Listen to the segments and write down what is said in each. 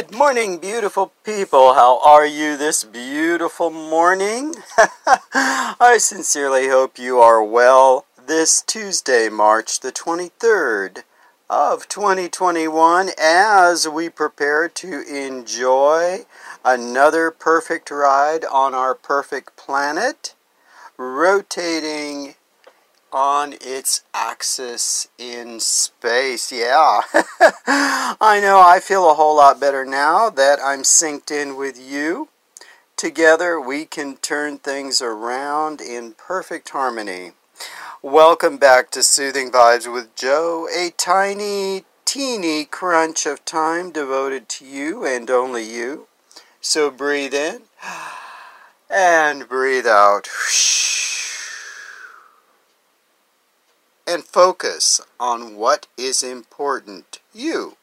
Good morning, beautiful people. How are you this beautiful morning? I sincerely hope you are well this Tuesday, March the 23rd of 2021, as we prepare to enjoy another perfect ride on our perfect planet, rotating on its axis in space. Yeah. I know I feel a whole lot better now that I'm synced in with you. Together we can turn things around in perfect harmony. Welcome back to Soothing Vibes with Joe, a tiny, teeny crunch of time devoted to you and only you. So breathe in and breathe out. And focus on what is important you.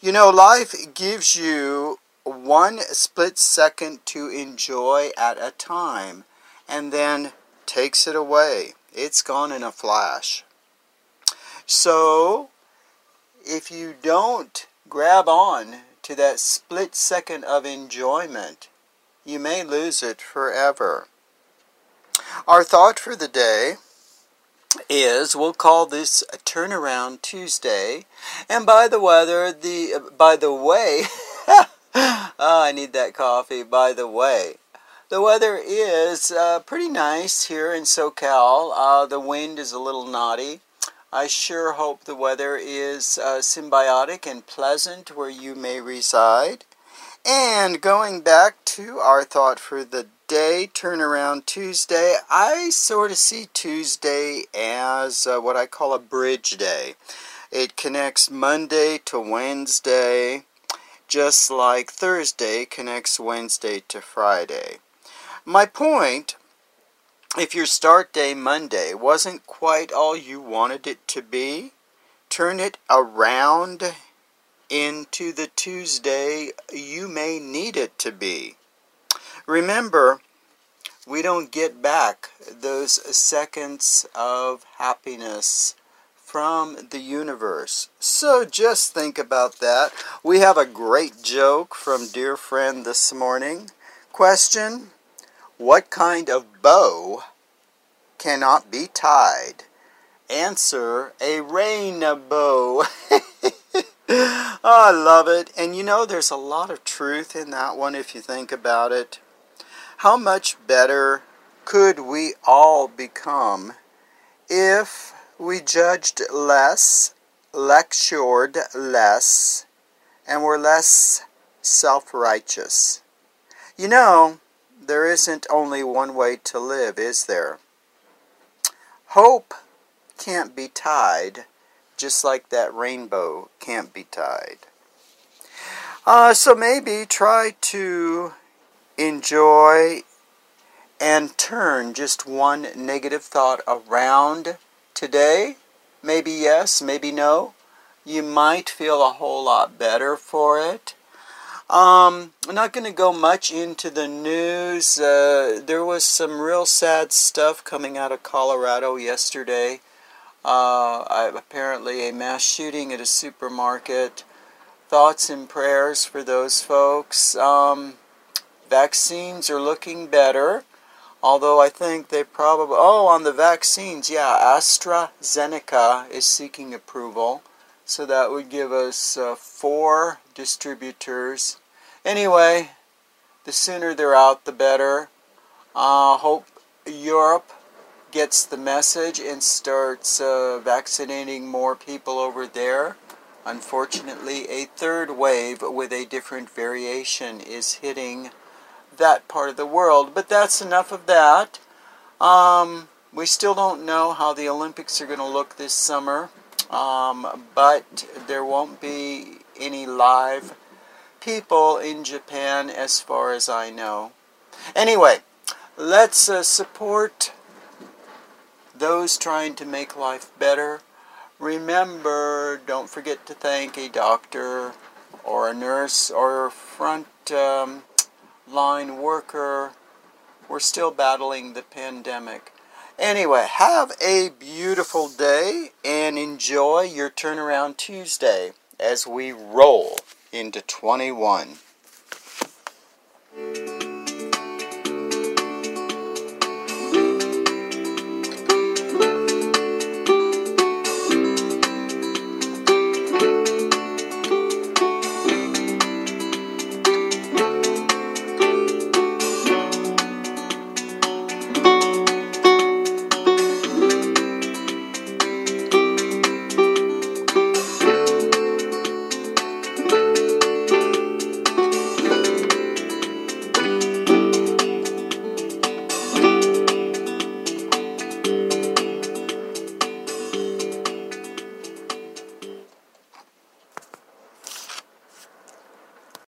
You know, life gives you one split second to enjoy at a time and then takes it away. It's gone in a flash. So, if you don't grab on to that split second of enjoyment, you may lose it forever. Our thought for the day is we'll call this a turnaround Tuesday. And by the weather, the by the way, oh, I need that coffee. By the way, the weather is uh, pretty nice here in SoCal. Uh, the wind is a little naughty. I sure hope the weather is uh, symbiotic and pleasant where you may reside. And going back to our thought for the day, turnaround Tuesday, I sort of see Tuesday as uh, what I call a bridge day. It connects Monday to Wednesday, just like Thursday connects Wednesday to Friday. My point if your start day Monday wasn't quite all you wanted it to be, turn it around into the Tuesday you may need it to be. Remember, we don't get back those seconds of happiness from the universe. So just think about that. We have a great joke from dear friend this morning. Question What kind of bow cannot be tied? Answer A rainbow. oh, I love it. And you know, there's a lot of truth in that one if you think about it. How much better could we all become if we judged less, lectured less, and were less self righteous? You know, there isn't only one way to live, is there? Hope can't be tied, just like that rainbow can't be tied. Uh, so maybe try to enjoy and turn just one negative thought around today. Maybe yes, maybe no. You might feel a whole lot better for it. Um, I'm not going to go much into the news. Uh, there was some real sad stuff coming out of Colorado yesterday. Uh, apparently, a mass shooting at a supermarket. Thoughts and prayers for those folks. Um, Vaccines are looking better, although I think they probably. Oh, on the vaccines, yeah, AstraZeneca is seeking approval, so that would give us uh, four distributors. Anyway, the sooner they're out, the better. Uh, hope Europe gets the message and starts uh, vaccinating more people over there. Unfortunately, a third wave with a different variation is hitting that part of the world. But that's enough of that. Um, we still don't know how the Olympics are going to look this summer, um, but there won't be any live people in Japan as far as I know. Anyway, let's uh, support those trying to make life better. Remember, don't forget to thank a doctor or a nurse or a front um, line worker. We're still battling the pandemic. Anyway, have a beautiful day and enjoy your turnaround Tuesday as we roll. into 21.